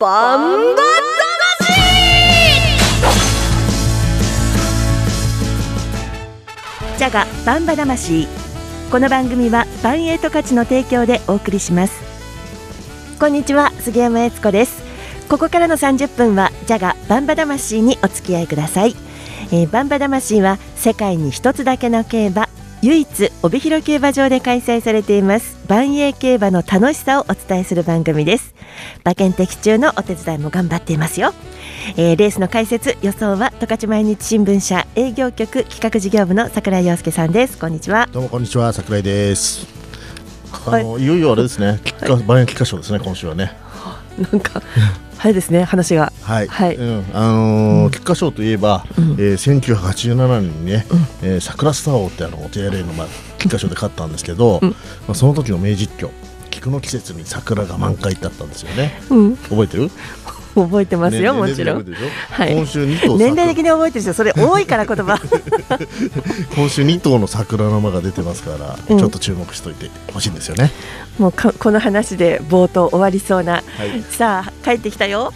バンバ魂。ジャガバンバ魂。この番組はバンエイト価値の提供でお送りします。こんにちは杉山悦子です。ここからの30分はジャガバンバ魂にお付き合いください、えー、バンバ魂は世界に一つだけの競馬唯一帯広競馬場で開催されています万栄競馬の楽しさをお伝えする番組です。馬券的中のお手伝いも頑張っていますよ、えー、レースの解説予想は十勝毎日新聞社営業局企画事業部の櫻井陽介さんです。こんにちは。どうもこんにちは。櫻井です。あの、はい、いよいよあれですね、万円菊花賞ですね今週はね。なんかはいですね話が。はい、はい。うん、あのー、菊花賞といえば、うん、えー、1987年にね、うん、えー、桜スター王ってあの JRA の、まあ、菊花賞で勝ったんですけど、うん、まあ、その時の名実況菊の季節に桜が満開だったんですよね、うん、覚えてる？覚えてますよ、もちろん。はい、今週2頭年齢的に覚えてる人、それ多いから言葉。今週2頭の桜の間が出てますから、うん、ちょっと注目しといてほしいんですよね。もうこの話で冒頭終わりそうな、はい、さあ帰ってきたよ。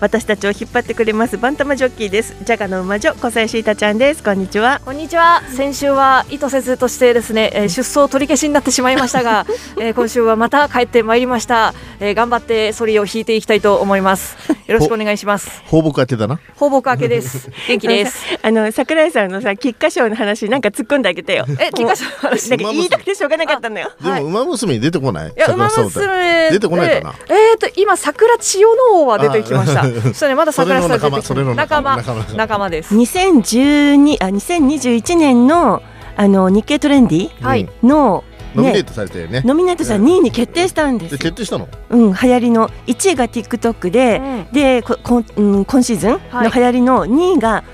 私たちを引っ張ってくれますバンタマジョッキーです。ジャガの馬女小林シータちゃんです。こんにちは。こんにちは。先週は意図せずとしてですね、えー、出走取り消しになってしまいましたが、えー、今週はまた帰ってまいりました、えー、頑張ってソリを引いていきたいと思います。よろしくお願いします。放牧明けだな。放牧明けです。元気です。あの桜井さんのさ菊花賞の話なんか突っ込んであげてよ。え菊花賞の話？なんか言いたくてしょうがなかったのよ。でも馬娘に出てこない。いや馬娘出てこないかな。えっ、と今桜千代の王は出てきました。それねまだ桜さん出てきて仲間。仲間。です。2012あ2021年のあの日経トレンディの、ノミネートされてね。ノミネートされ2位に決定したんです。決定したの？うん、流行りの。1位が TikTok で、うん、でここ、うん、今シーズンの流行りの2位が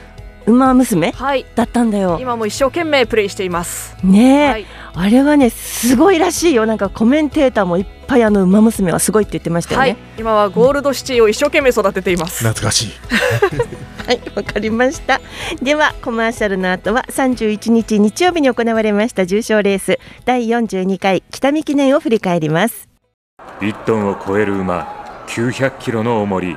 馬娘、はい、だったんだよ。今も一生懸命プレイしています。ね、はい、あれはねすごいらしいよ。なんかコメンテーターもいっぱいあの馬娘はすごいって言ってましたよね。はい、今はゴールドシティを一生懸命育てています。懐かしい。はい、わかりました。ではコマーシャルの後は31日日曜日に行われました重賞レース第42回北見記念を振り返ります。1トンを超える馬、900キロの重り、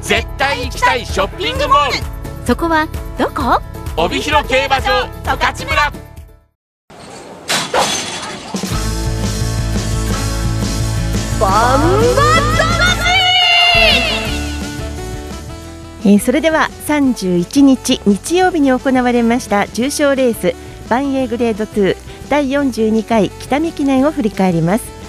絶対行きたいショッピングモール。そこはどこ？帯広競馬場十勝村。バンバえー、それでは31日日曜日に行われました重賞レースバンエーグレード2第42回北見記念を振り返ります、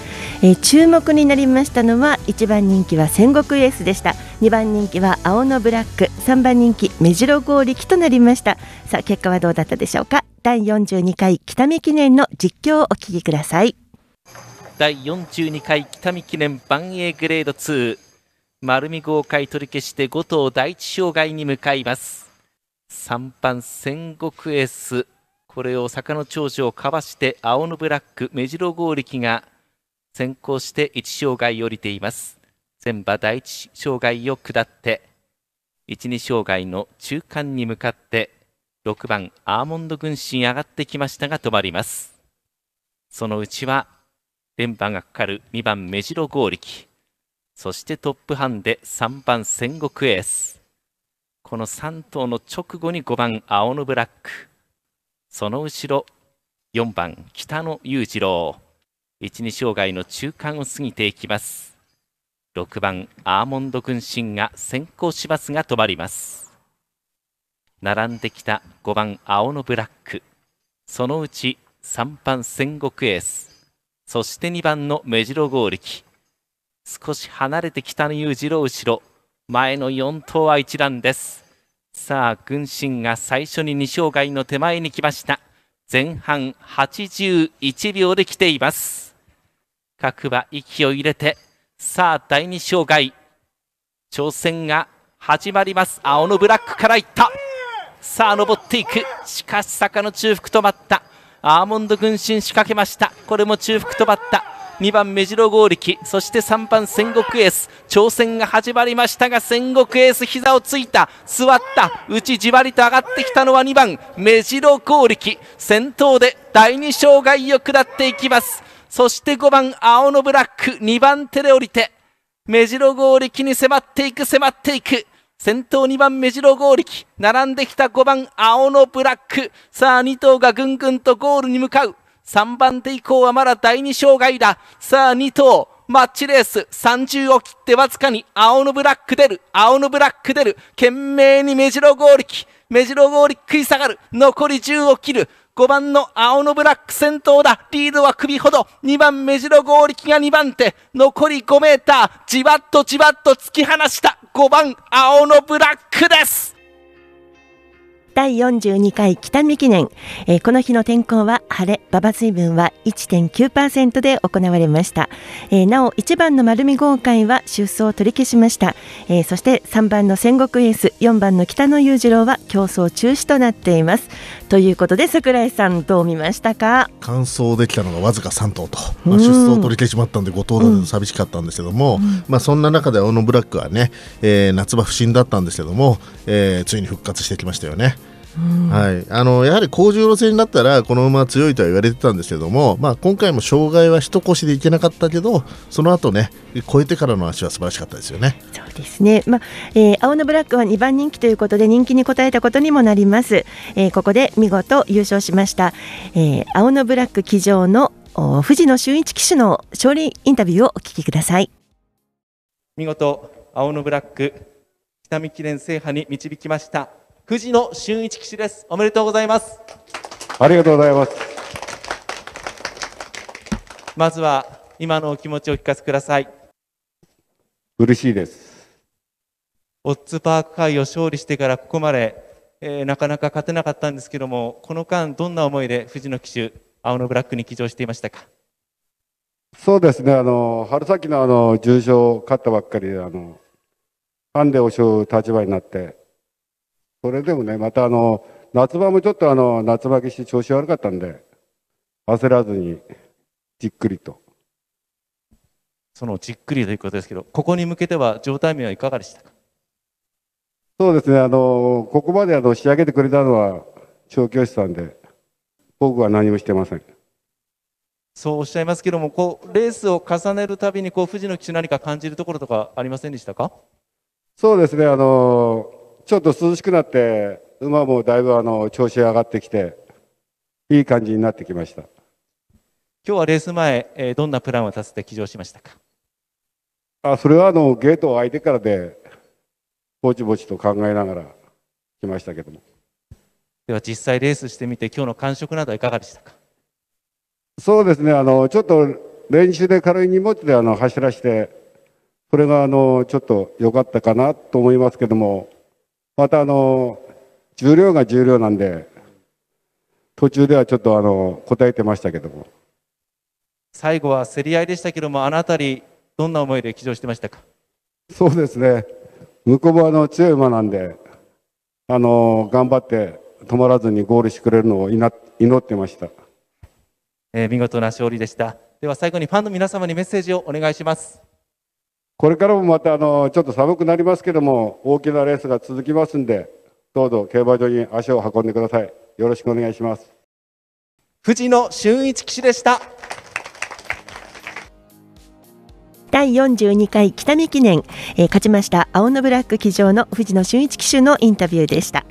えー、注目になりましたのは1番人気は戦国エースでした。2番人気は青のブラック。3番人気目白剛力となりました。さあ結果はどうだったでしょうか？第42回北見記念の実況をお聞きください。第42回北見記念バンエーグレード2丸見豪快取り消して5頭第一障害に向かいます。3番戦国エース。これを坂の長寿をかわして青のブラック目白剛力が先行して1障害降りています。前馬第一障害を下って12障害の中間に向かって6番アーモンド軍神上がってきましたが止まります。そのうちは連覇がかかる2番目白剛力そしてトップハンで3番戦国エース。この3頭の直後に5番青のブラック。その後ろ4番北野裕次郎。12障害の中間を過ぎていきます。6番アーモンド軍神が先行しますが止まります。並んできた5番青のブラック。そのうち3番戦国エース。そして2番の目白剛力。少し離れて北の裕次郎後ろ。前の4頭は一覧です。さあ軍神が最初に2障害の手前に来ました。前半81秒で来ています。各馬息を入れてさあ第2障害挑戦が始まります。青のブラックからいった。さあ登っていく。しかし坂の中腹止まった。アーモンド軍神仕掛けました。これも中腹止まった。2番目白剛力。そして3番戦国エース。挑戦が始まりましたが戦国エース膝をついた。座った。内じわりと上がってきたのは2番目白剛力。先頭で第2障害を下っていきます。そして5番青のブラック2番手で降りて目白剛力に迫っていく迫っていく。先頭2番目白剛力並んできた5番青のブラック。さあ2頭がぐんぐんとゴールに向かう。3番手以降はまだ第2障害だ。さあ2頭マッチレース。30を切ってわずかに青のブラック出る。青のブラック出る。懸命に目白剛力目白剛力食い下がる。残り10を切る。5番の青のブラック先頭だ。リードは首ほど。2番目白剛力が2番手。残り5メーター。じわっとじわっと突き放した。5番青のブラックです。第42回北見記念、えー、この日の天候は晴れ。馬場水分は1.9%で行われました、えー、なお1番の丸見豪快は出走を取り消しました、えー、そして3番の戦国エース4番の北野裕次郎は競争中止となっています。ということで櫻井さんどう見ましたか？完走できたのがわずか3頭と、まあ、出走を取り消しまったんで5頭だと寂しかったんですけども、うん、まあ、そんな中で青野ブラックはね、えー、夏場不振だったんですけども、えー、ついに復活してきましたよね。はい、あのやはり高重路線になったらこの馬は強いとは言われてたんですけども、まあ、今回も障害は一腰でいけなかったけどその後ね超えてからの足は素晴らしかったですよね。そうですね、まあえー、青のブラックは2番人気ということで人気に応えたことにもなります、えー、ここで見事優勝しました、えー、青のブラック騎乗の藤野俊一騎手の勝利インタビューをお聞きください。見事青のブラック北見記念制覇に導きました藤野俊一騎手です。おめでとうございます。ありがとうございます。まずは今のお気持ちをお聞かせください。嬉しいです。オッズパーク会を勝利してからここまで、えー、なかなか勝てなかったんですけどもこの間どんな思いで藤野騎手青のブラックに騎乗していましたか？そうですね。あの春先のあの重賞勝ったばっかりであのハンデを背負う立場になってそれでもね、またあの、夏場もちょっとあの、夏負けして調子悪かったんで、焦らずに、じっくりと。そのじっくりということですけど、ここに向けては状態面はいかがでしたか？そうですね、あの、ここまであの仕上げてくれたのは調教師さんで、僕は何もしてません。そうおっしゃいますけども、こうレースを重ねるたびにこう藤野騎手何か感じるところとかありませんでしたか？そうですね、あのちょっと涼しくなって、馬もだいぶあの調子上がってきて、いい感じになってきました。今日はレース前、えー、どんなプランを立てて騎乗しましたか？あそれはあのゲートを開いてからで、ぼちぼちと考えながら来ましたけども。では実際レースしてみて、今日の感触などはいかがでしたか？そうですね、あのちょっと練習で軽い荷物であの走らせて、それがあのちょっと良かったかなと思いますけども、またあの重量が重量なんで途中ではちょっとあの答えてましたけども。最後は競り合いでしたけどもあの辺りどんな思いで騎乗してましたか？そうですね。向こうはの強い馬なんであの頑張って止まらずにゴールしてくれるのを祈ってました、えー、見事な勝利でした。では最後にファンの皆様にメッセージをお願いしますこれからもまたあのちょっと寒くなりますけども大きなレースが続きますんでどうぞ競馬場に足を運んでください。よろしくお願いします。藤野俊一騎手でした。第42回北見記念、えー、勝ちました青のブラック騎乗の藤野俊一騎手のインタビューでした。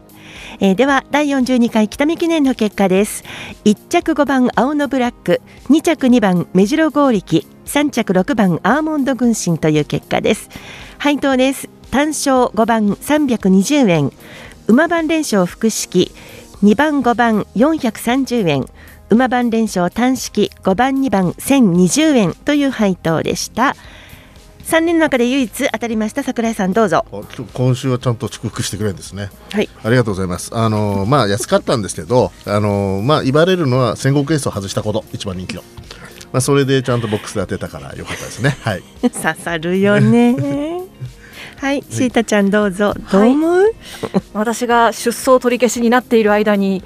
えー、では第42回北見記念の結果です。1着5番青のブラック2着2番目白剛力3着6番アーモンド軍神という結果です。配当です。単勝5番320円。馬番連勝複式。2番5番430円。馬番連勝単式。5番2番1020円。という配当でした。3人の中で唯一当たりました。桜井さんどうぞ。今週はちゃんと祝福してくれるんですね。はい。ありがとうございます。あのーまあ安かったんですけどあのーまあ言われるのは戦国エースを外したこと。一番人気のまあそれでちゃんとボックスで当てたから良かったですね。はい。刺さるよね。はいシータちゃんどうぞ。どう思う、私が出走取り消しになっている間に、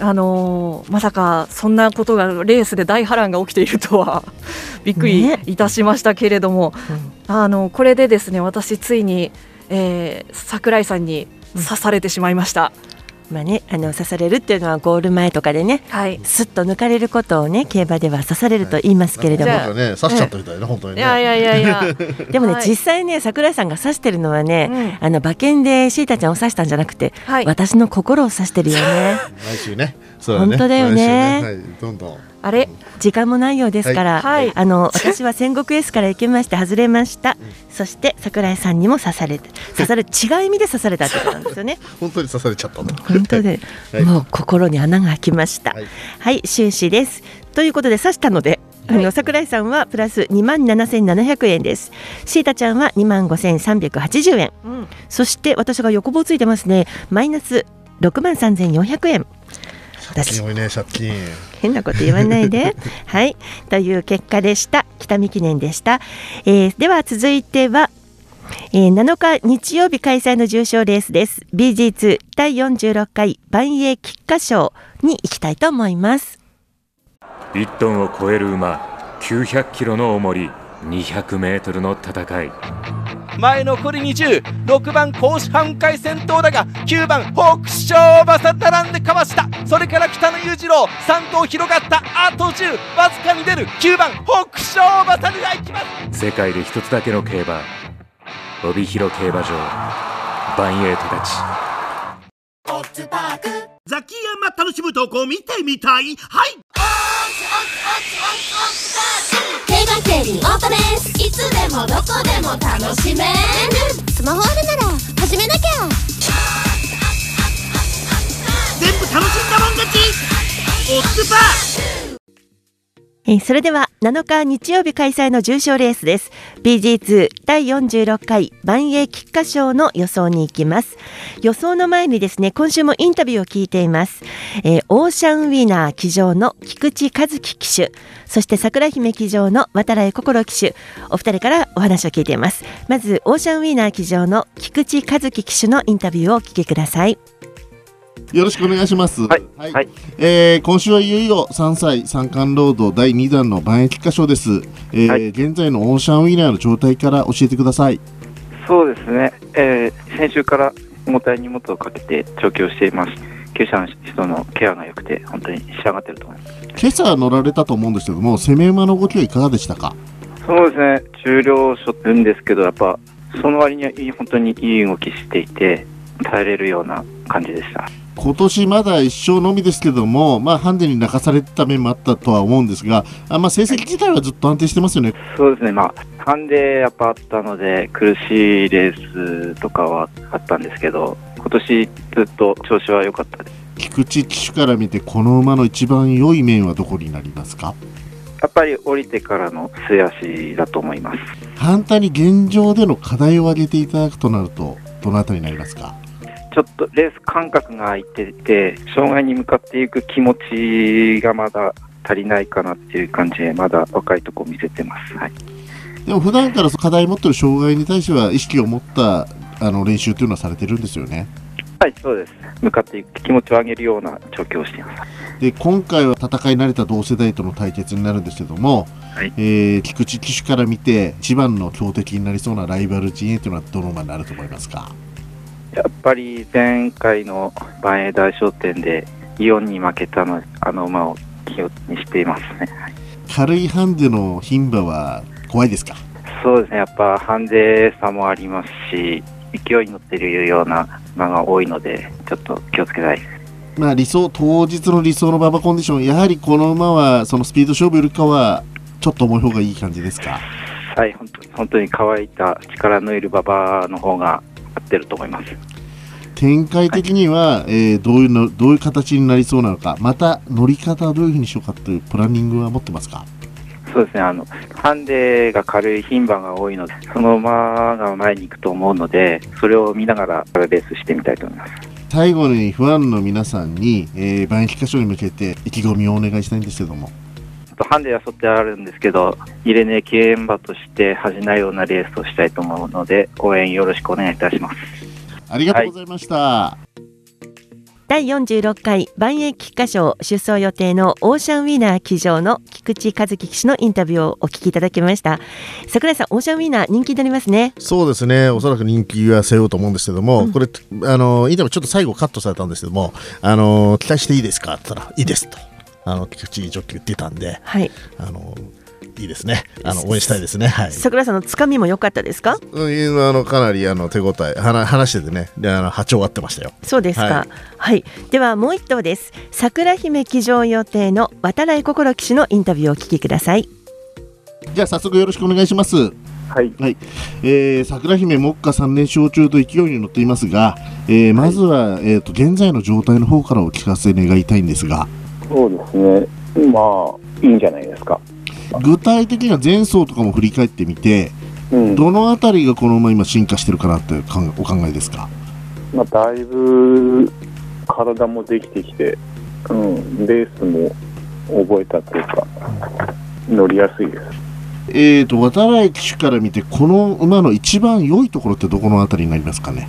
あのーまさかそんなことがレースで大波乱が起きているとは びっくりいたしましたけれども、あのこれでですね私ついに、えー桜井さんに刺されてしまいました。まあね、あの刺されるっていうのはゴール前とかでね、すっと抜かれることをね競馬では刺されると言いますけれども、なんかね。刺しちゃったみたいな、本当にね。いやいやいやいや。でもね、はい。実際ね桜井さんが刺してるのはね、あの馬券でシータちゃんを刺したんじゃなくて、私の心を刺してるよね。来週ね。そうだね。本当だよね。ね。はい。どんどんあれ時間もないようですから、はい。あの私は戦国エースから行きまして外れました、そして桜井さんにも刺されて刺され違う意味で刺されたってことなんですよね。本当に刺されちゃった本当で、はい。もう心に穴が開きました。はい、終始です。ということで刺したのであの桜井さんはプラス2万7700円です。シータちゃんは2万5380円、うん。そして私が横棒ついてますね。マイナス6万3400円借金多いね借金変なこと言わないで。はい。という結果でした。北見記念でした、えーでは続いてはえー7日日曜日開催の重賞レースです。BG2 第46回万栄菊花賞に行きたいと思います。1トンを超える馬900キロの重り200メートルの戦い前残り206番甲子半回先頭だが9番北勝馬さ並んでかわした。それから北野裕次郎3頭広がった。あと10わずかに出る。9番北勝馬さが行きます。世界で一つだけの競馬帯広競馬場バンエイトたちザキヤマ楽しむ投稿見てみたい。はい競馬競輪オートレースいつでもどこでも楽しめる。スマホあるなら始めなきゃ。全部楽しんだもん勝ち。オッズパーそれでは7日日曜日開催の重賞レースです。BG2 第46回万栄菊花賞の予想に行きます。予想の前にですね今週もインタビューを聞いています、えーオーシャンウィナー騎乗の菊池和樹騎手。そして桜姫騎乗の渡来心騎手。お二人からお話を聞いています。まずオーシャンウィナー騎乗の菊池和樹騎手のインタビューをお聞きください。よろしくお願いします。はい。えー今週はいよいよ3歳三冠ロード第2弾の万益花賞です、えー現在のオーシャンウィナーの状態から教えてください。そうですね、えー先週から重たい荷物をかけて調教しています。厩舎の人のケアが良くて、本当に仕上がってると思います。今朝乗られたと思うんですけども、攻め馬の動きはいかがでしたか？そうですね、重量しょってるんですけど、やっぱその割にはいい本当にいい動きしていて、耐えれるような感じでした。今年まだ一勝のみですけども、まあ、ハンデに泣かされてた面もあったとは思うんですが、あまあ、成績自体はずっと安定してますよね。そうですね、まあ、ハンデやっぱあったので、苦しいレースとかはあったんですけど、今年ずっと調子は良かったです。菊池騎手から見て、この馬の一番良い面はどこになりますか？やっぱり降りてからの末足だと思います。反対に現状での課題を挙げていただくとなると、どのあたりになりますか？ちょっとレース感覚が空いてて、障害に向かっていく気持ちがまだ足りないかなっていう感じで、まだ若いとこ見せてます。はい。でも普段から課題を持ってる障害に対しては意識を持ったあの練習というのはされてるんですよね。はい、そうです。向かっていく気持ちを上げるような調教をしています。で今回は戦い慣れた同世代との対決になるんですけども、えー菊池騎手から見て一番の強敵になりそうなライバル陣営というのはどの馬になると思いますか？やっぱり前回の万栄大商店でイオンに負けたので、あの馬を気にしていますね。軽いハンデの牝馬は怖いですか？そうですね、やっぱハンデ差もありますし、勢いに乗っているような馬が多いので、ちょっと気をつけたいです。まあ理想当日の理想の馬場コンディションやはりこの馬はそのスピード勝負よりかはちょっと重い方がいい感じですか？はい、本当に本当に乾いた力のいる馬場の方が合ってると思います。展開的には、えー、どういうのどういう形になりそうなのかまた乗り方はどういうふうにしようかというプランニングは持ってますか？そうですね、あの、ハンデが軽い牝馬が多いので、その馬が前に行くと思うので、それを見ながらレースしてみたいと思います。最後にファンの皆さんに、えー、万駅歌唱に向けて意気込みをお願いしたいんですけども。ハンデは沿ってあるんですけど、入れ値競馬として恥じないようなレースをしたいと思うので、応援よろしくお願いいたします。ありがとうございました。はい第46回万栄菊花賞出走予定のオーシャンウィナー騎乗の菊池和樹騎手のインタビューをお聞きいただきました。桜井さんオーシャンウィナー人気になりますね。そうですね。おそらく人気は背負うと思うんですけども、うん、これあのインタビューちょっと最後カットされたんですけどもあの期待していいですか?って言ったらいいですとあの菊池ジョッキー言ってたんで、はい、あのいいですね。あの応援したいですね。はい。桜さんのつかみも良かったですか？うん、あのかなりあの手応え話話しててね、であの波長合ってましたよ。そうですか。はい、はい、ではもう一頭です。桜姫騎乗予定の渡来心騎手のインタビューをお聞きください。じゃあ早速よろしくお願いします。はい、はい、えー、桜姫目下3連勝中と勢いに乗っていますが、えー、まずは、はい、えーと、と現在の状態の方からお聞かせ願いたいんですがそうですね。まあいいんじゃないですか。具体的には前走とかも振り返ってみて、うん、どの辺りがこの馬今進化してるかなってお考えですか、まあ、だいぶ体もできてきて、うん、レースも覚えたというか乗りやすいです。えーと渡来騎手から見てこの馬の一番良いところってどこの辺りになりますかね？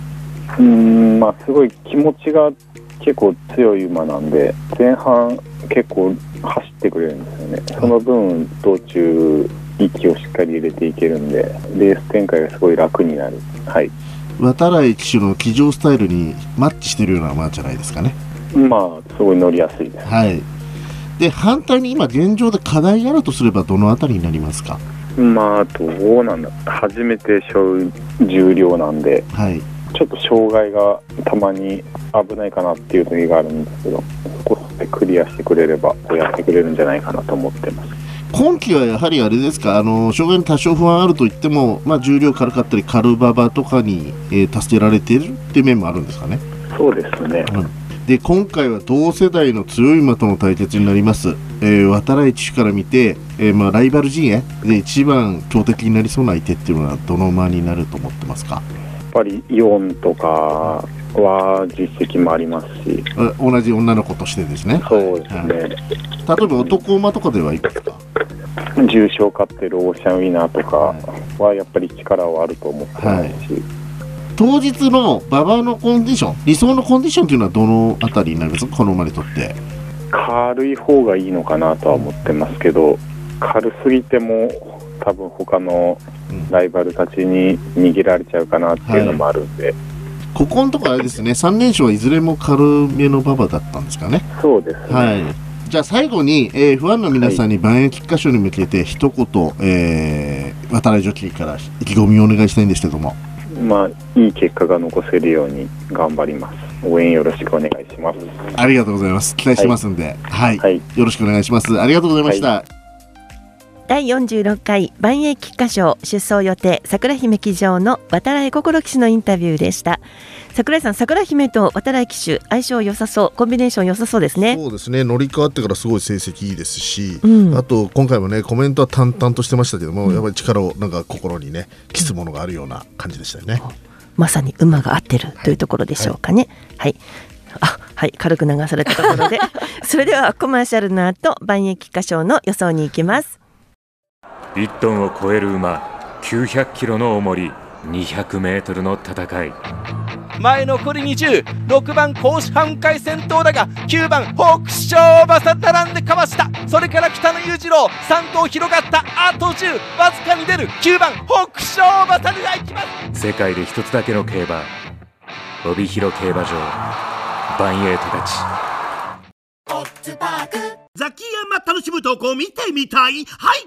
うんまあすごい気持ちが結構強い馬なんで前半結構走ってくれるんですよね。その分道中息をしっかり入れていけるんでレース展開がすごい楽になる。はい。渡来騎手の騎乗スタイルにマッチしてるような馬じゃないですかね。まあすごい乗りやすいです。はい。で反対に今現状で課題があるとすればどの辺りになりますか？まあどうなんだ初めて小重量なんで、はい、ちょっと障害がたまに危ないかなっていう時があるんですけどそこでクリアしてくれればこうやってくれるんじゃないかなと思ってます。今季はやはりあれですか？あの障害に多少不安あるといっても、まあ、重量軽かったりカルババとかに、えー、助けられているっていう面もあるんですかね？そうですね、うん。で今回は同世代の強い馬との対決になります、えー、渡来騎手から見て、えー、まあ、ライバル陣営で一番強敵になりそうな相手っていうのはどの馬になると思ってますか？ぱりイオンとかは実績もありますし。同じ女の子としてですね。そうですね、はい、例えば男馬とかではいくつか？重賞勝ってるオーシャンウィナーとかはやっぱり力はあると思ってますし、はい、当日の馬場のコンディション理想のコンディションというのはどのあたりになります？かこの馬にとって。軽い方がいいのかなとは思ってますけど軽すぎても多分他のライバルたちに逃げられちゃうかなっていうのもあるんで、はい、ここのところあれですね。3連勝はいずれも軽めの馬場だったんですかね。そうですね、はい。じゃあ最後に、えー、ファンの皆さんに万円菊花賞に向けて一言、えー、渡来ジョッキーから意気込みをお願いしたいんですけども。まあいい結果が残せるように頑張ります。応援よろしくお願いします。ありがとうございます。期待してますんで、はい、はい、よろしくお願いします。ありがとうございました、はい第46回万栄菊花賞出走予定桜姫騎乗の渡来心騎手のインタビューでした。桜井さん桜姫と渡来騎手相性良さそう。コンビネーション良さそうですね。そうですね。乗り換わってからすごい成績いいですし、うん、あと今回もねコメントは淡々としてましたけども、うん、やっぱり力をなんか心にねキスものがあるような感じでしたよね、まさに馬が合ってるというところでしょうかね。はい、はい。あはい。軽く流されたところで。それではコマーシャルの後万栄菊花賞の予想に行きます1トンを超える馬900キロの重り200メートルの戦い。前残り206番甲子半回先頭だが9番北勝馬さ並んでかわした。それから北野裕次郎3頭広がった。あと10わずかに出る。9番北勝馬さがいきます。世界で一つだけの競馬帯広競馬場バンエイトたちザキヤマ楽しむとこ見てみたい？はい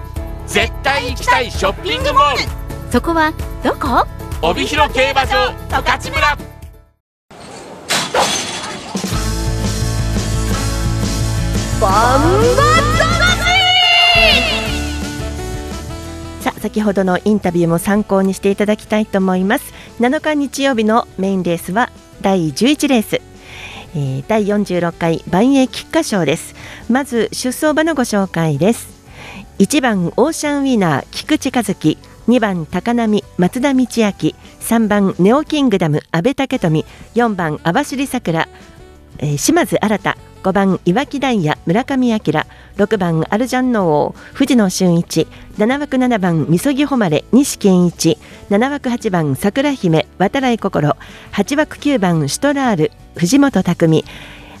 絶対行きたいショッピングモール。そこはどこ？帯広競馬場十勝村。バンさあ先ほどのインタビューも参考にしていただきたいと思います。7日日曜日のメインレースは第11レース。えー、第46回万栄菊花賞です。まず出走馬のご紹介です1番オーシャンウィナー菊池和樹。2番高波松田道明。3番ネオキングダム阿部武富。4番網走さくら、え、島津新。5番岩木ダイヤ村上明。6番アルジャンノ王藤野俊一。7枠7番みそぎ誉れ西健一。7枠8番桜姫渡来心。8枠9番シュトラール藤本匠。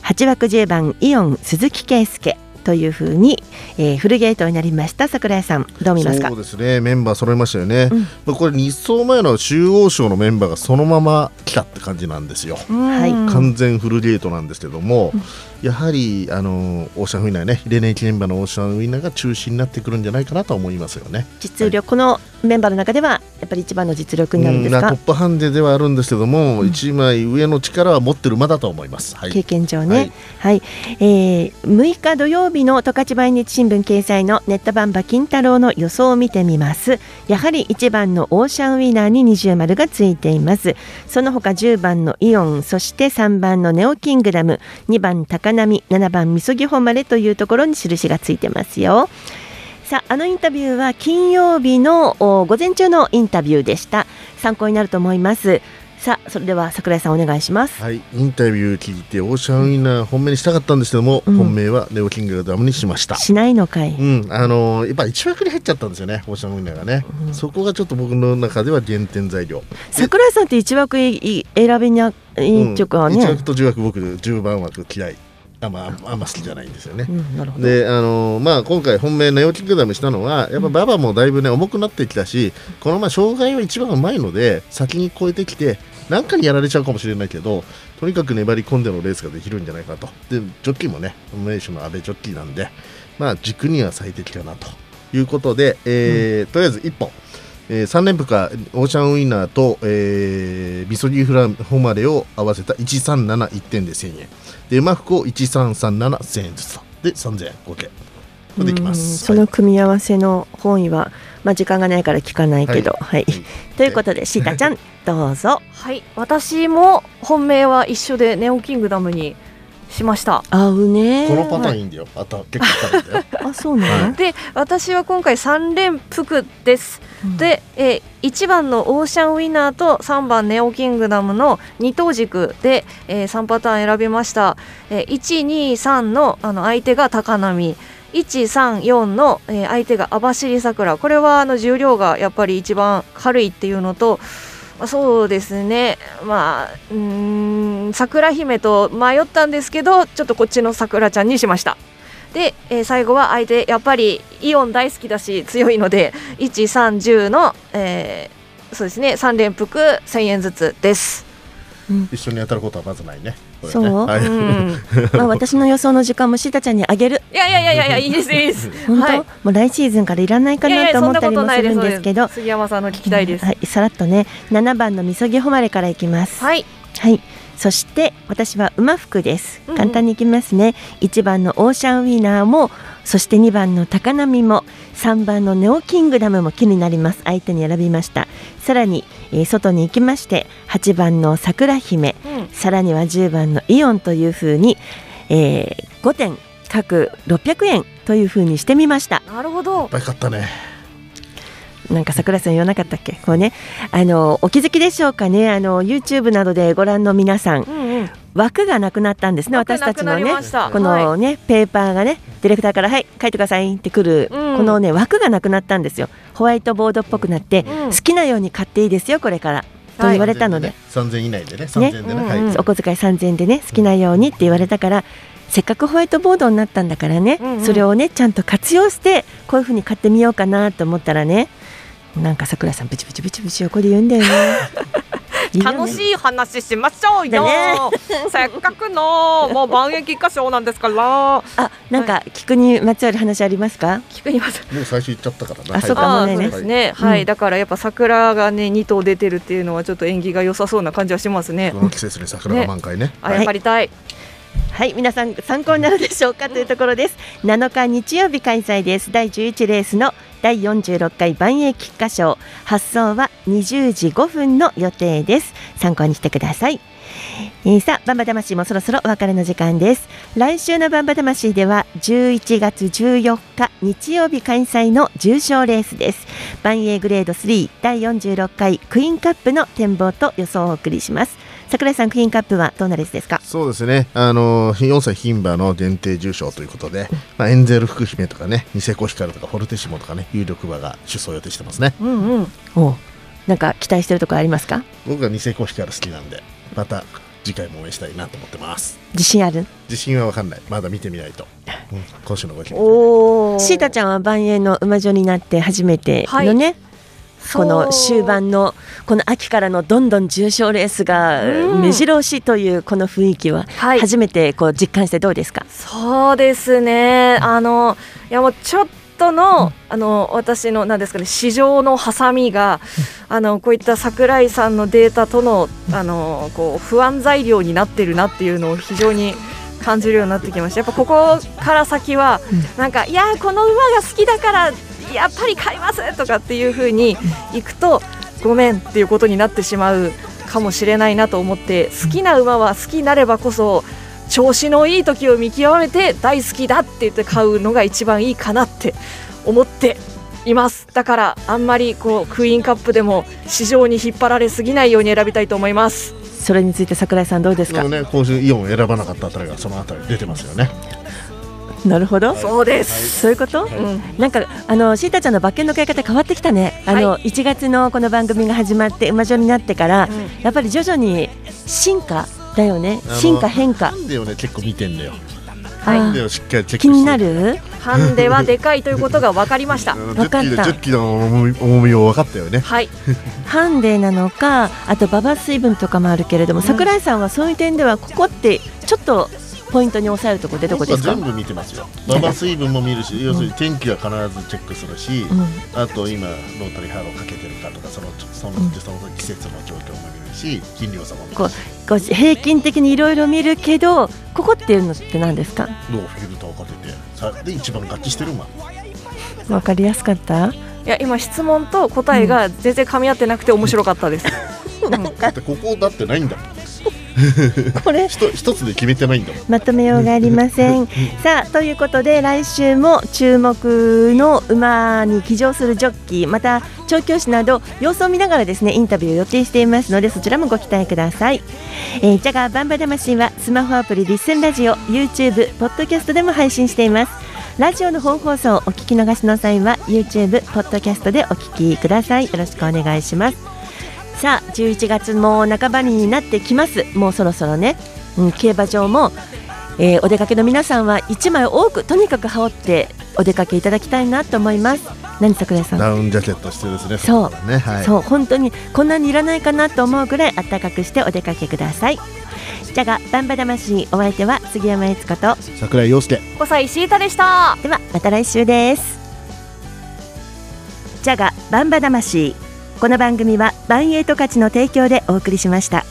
8枠10番イオン鈴木圭介。というふうに、えー、フルゲートになりました桜井さん。どう見ますか？そうですね。メンバー揃いましたよね、うん、これ日走前の中央省のメンバーがそのまま来たって感じなんですよ、はい、完全フルゲートなんですけども、うんやはりあのオーシャンウィナーねレネー記念馬のオーシャンウィナーが中心になってくるんじゃないかなと思いますよね。実力、はい、このメンバーの中ではやっぱり一番の実力になるんですか、トップハンデではあるんですけども、うん、一枚上の力は持ってる馬だと思います、はい、経験上ね。はい、はい、えー、6日土曜日の十勝毎日新聞掲載のネットバンバ金太郎の予想を見てみます。やはり1番のオーシャンウィナーに二重丸がついています。その他10番のイオンそして3番のネオキングダム2番高波7番みそぎ誉れというところに印がついてますよ。さああのインタビューは金曜日の午前中のインタビューでした。参考になると思います。さあそれでは桜井さんお願いします。はいインタビュー聞いてオーシャンウィナー本命にしたかったんですけども、うん、本命はネオキングダムにしました。しないのかい。うんあのー、やっぱ一枠に入っちゃったんですよねオーシャンウィナーがね、うん、そこがちょっと僕の中では減点材料。桜井さんって一枠選びにゃいいっていうかね、一枠と十枠僕十番枠嫌いあまあ、あんま好きじゃないんですよね。うん、であのまあ、今回本命ネオキックダムしたのはやっぱ馬場もだいぶね重くなってきたしこのまあ障害は一番うまいので先に超えてきて何かにやられちゃうかもしれないけどとにかく粘り込んでのレースができるんじゃないかとでジョッキーもね名手の阿部ジョッキーなんで、まあ、軸には最適かなということで、えー、うん、とりあえず1本。えー、3連符かオーシャンウインナーと、えー、ビソギフラホマレを合わせた1371点で1000円。で馬服を1337 1000円ずつと。で3000円。合計できます。その組み合わせの本意は、まあ、時間がないから聞かないけど、はい、はい、ということでシータちゃん どうぞ。はい。私も本命は一緒でネオキングダムにしました。合うね。このパターンいいんだよ、あと結構あ そうね、はい、で私は今回3連複です、うん、で、えー、1番のオーシャンウィナーと3番ネオキングダムの2等軸で、えー、3パターン選びました、えー、123のあの相手が高波。134の、えー、相手が網走桜。これはあの重量がやっぱり一番軽いっていうのとまあ、そうですね、まあ、うん、桜姫と迷ったんですけど、ちょっとこっちの桜ちゃんにしました。で、えー、最後は相手、やっぱりイオン大好きだし、強いので、1、3、10の、えー、そうですね、3連複1000円ずつです。一緒に当たることはまずないね。そう、はい、うん、まあ私の予想の時間もシータちゃんにあげる。いやいやいやいやいいですいいです。本当、はい、もう来シーズンからいらないかなと思ったりもするんですけど。杉山さんの聞きたいです。はい、さらっとね、七番のみそぎ誉れからいきます。はい。はい。そして私は馬服です。簡単にいきますね。一、うん、番のオーシャンウィナーもそして2番の高波も3番のネオキングダムも気になります。相手に選びました。さらに、えー、外に行きまして8番の桜姫、うん、さらには10番のイオンというふうに、えー、5点各600円というふうにしてみました。なるほど。いっぱい買ったねなんか桜井さん言わなかったっけ？こうね。あのお気づきでしょうかね？あの YouTube などでご覧の皆さん、うんうん、枠がなくなったんですね私たちのね。このね、はい、ペーパーがねディレクターからはい書いてくださいってくる、うん、このね枠がなくなったんですよ。ホワイトボードっぽくなって、うん、好きなように買っていいですよこれから。と言われたので、三千以内でね三千でね、はい、お小遣い三千でね好きなようにって言われたから、せっかくホワイトボードになったんだからね、うんうん、それをねちゃんと活用してこういうふうに買ってみようかなと思ったらねなんか桜さんブチブチブチブチ横で言うんだよね。楽しい話しましょうよ、ね。せっかくのもう万円菊花賞なんですから。あなんか菊にまつわる話ありますか？菊にまつわもう最初言っちゃったからな。あそうかもうないねですね、はい、だからやっぱ桜がね2頭出てるっていうのはちょっと縁起が良さそうな感じはしますね。この季節に桜が満開ね。あやっぱりたい、はい、はい皆さん参考になるでしょうかというところです。7日日曜日開催です。第11レースの第46回万栄菊花賞発送は20時5分の予定です。参考にしてください。えーさあ、バンバ魂もそろそろお別れの時間です。来週のバンバ魂では11月14日日曜日開催の重賞レースです。万栄グレード3第46回クイーンカップの展望と予想をお送りします。桜井さん、クイーンカップはどんなレースですか？そうですね、あの4歳牝馬の限定重賞ということで、まあ、エンゼル福姫とかね、ニセコヒカルとかフォルテシモとかね、有力馬が出走予定してますね。うんうん。おなんか期待してるところありますか？僕はニセコヒカル好きなんで、また次回も応援したいなと思ってます。自信ある？自信は分かんない、まだ見てみないと。うん。今週のご意見。おシータちゃんは万栄の馬女になって初めてのね、この終盤のこの秋からのどんどん重賞レースがうん。目白押しというこの雰囲気は初めてこう実感してどうですか、そうですね。あのいやもうちょっとの,、あの私のなんですかね市場のハサミが、あのこういった桜井さんのデータとのあのこう不安材料になってるなっていうのを非常に感じるようになってきました。やっぱここから先は、なんかいやこの馬が好きだからやっぱり買いますとかっていう風にいくとごめんっていうことになってしまう。かもしれないなと思って好きな馬は好きになればこそ調子のいい時を見極めて大好きだって言って買うのが一番いいかなって思っています。だからあんまりこうクイーンカップでも市場に引っ張られすぎないように選びたいと思います。それについて桜井さんどうですか？でもね、今週イオン選ばなかったあたりがそのあたり出てますよね。なるほど。そうです。そういうこと、なんかあのシータちゃんの馬券の買い方変わってきたね。あの、1月のこの番組が始まって馬女になってから、やっぱり徐々に進化だよね。進化変化。ハンデをね、結構見てんだよ。はいハンデをしっかりチェック。気になる？ハンデはでかいということが分かりました。あ のジョッキーでジョッキーの重みを分かったよね。はい。ハンデなのかあと馬場水分とかもあるけれども、桜井さんはそういう点ではここってちょっとポイントに抑えるところでどこですか？全部見てますよ。馬場水分も見るし、要するに天気は必ずチェックするし、あと今ロータリーハローかけてるかとか、そのそのその季節の状況も見るし、斤量差も見こうるし、こう平均的にいろいろ見るけどここっていうのって何ですか？どうフィルターをかけて、さで一番合致してる馬。わかりやすかった？いや今質問と答えが全然噛み合ってなくて面白かったです、だってここだってないんだもん。これ。一一つで決めてないんだ。まとめようがありません。さあということで来週も注目の馬に騎乗するジョッキー。また調教師など様子を見ながらですねインタビューを予定していますのでそちらもご期待ください、えー、ジャガーバンバ魂はスマホアプリリッスンラジオ YouTube ポッドキャストでも配信しています。ラジオの本放送をお聞き逃しの際は YouTube ポッドキャストでお聞きください。よろしくお願いしますさあ11月も半ばになってきます。もうそろそろね、うん、競馬場も、えーお出かけの皆さんは1枚多くとにかく羽織ってお出かけいただきたいなと思います。何桜井さん？ダウンジャケットしてですね。そう。ね、はい。そう本当にこんなにいらないかなと思うぐらい暖かくしてお出かけください。じゃがバンバ魂お相手は杉山悦子と桜井陽介。小西シータでした。ではまた来週です。じゃがバンバ魂この番組はバンエイト価値の提供でお送りしました。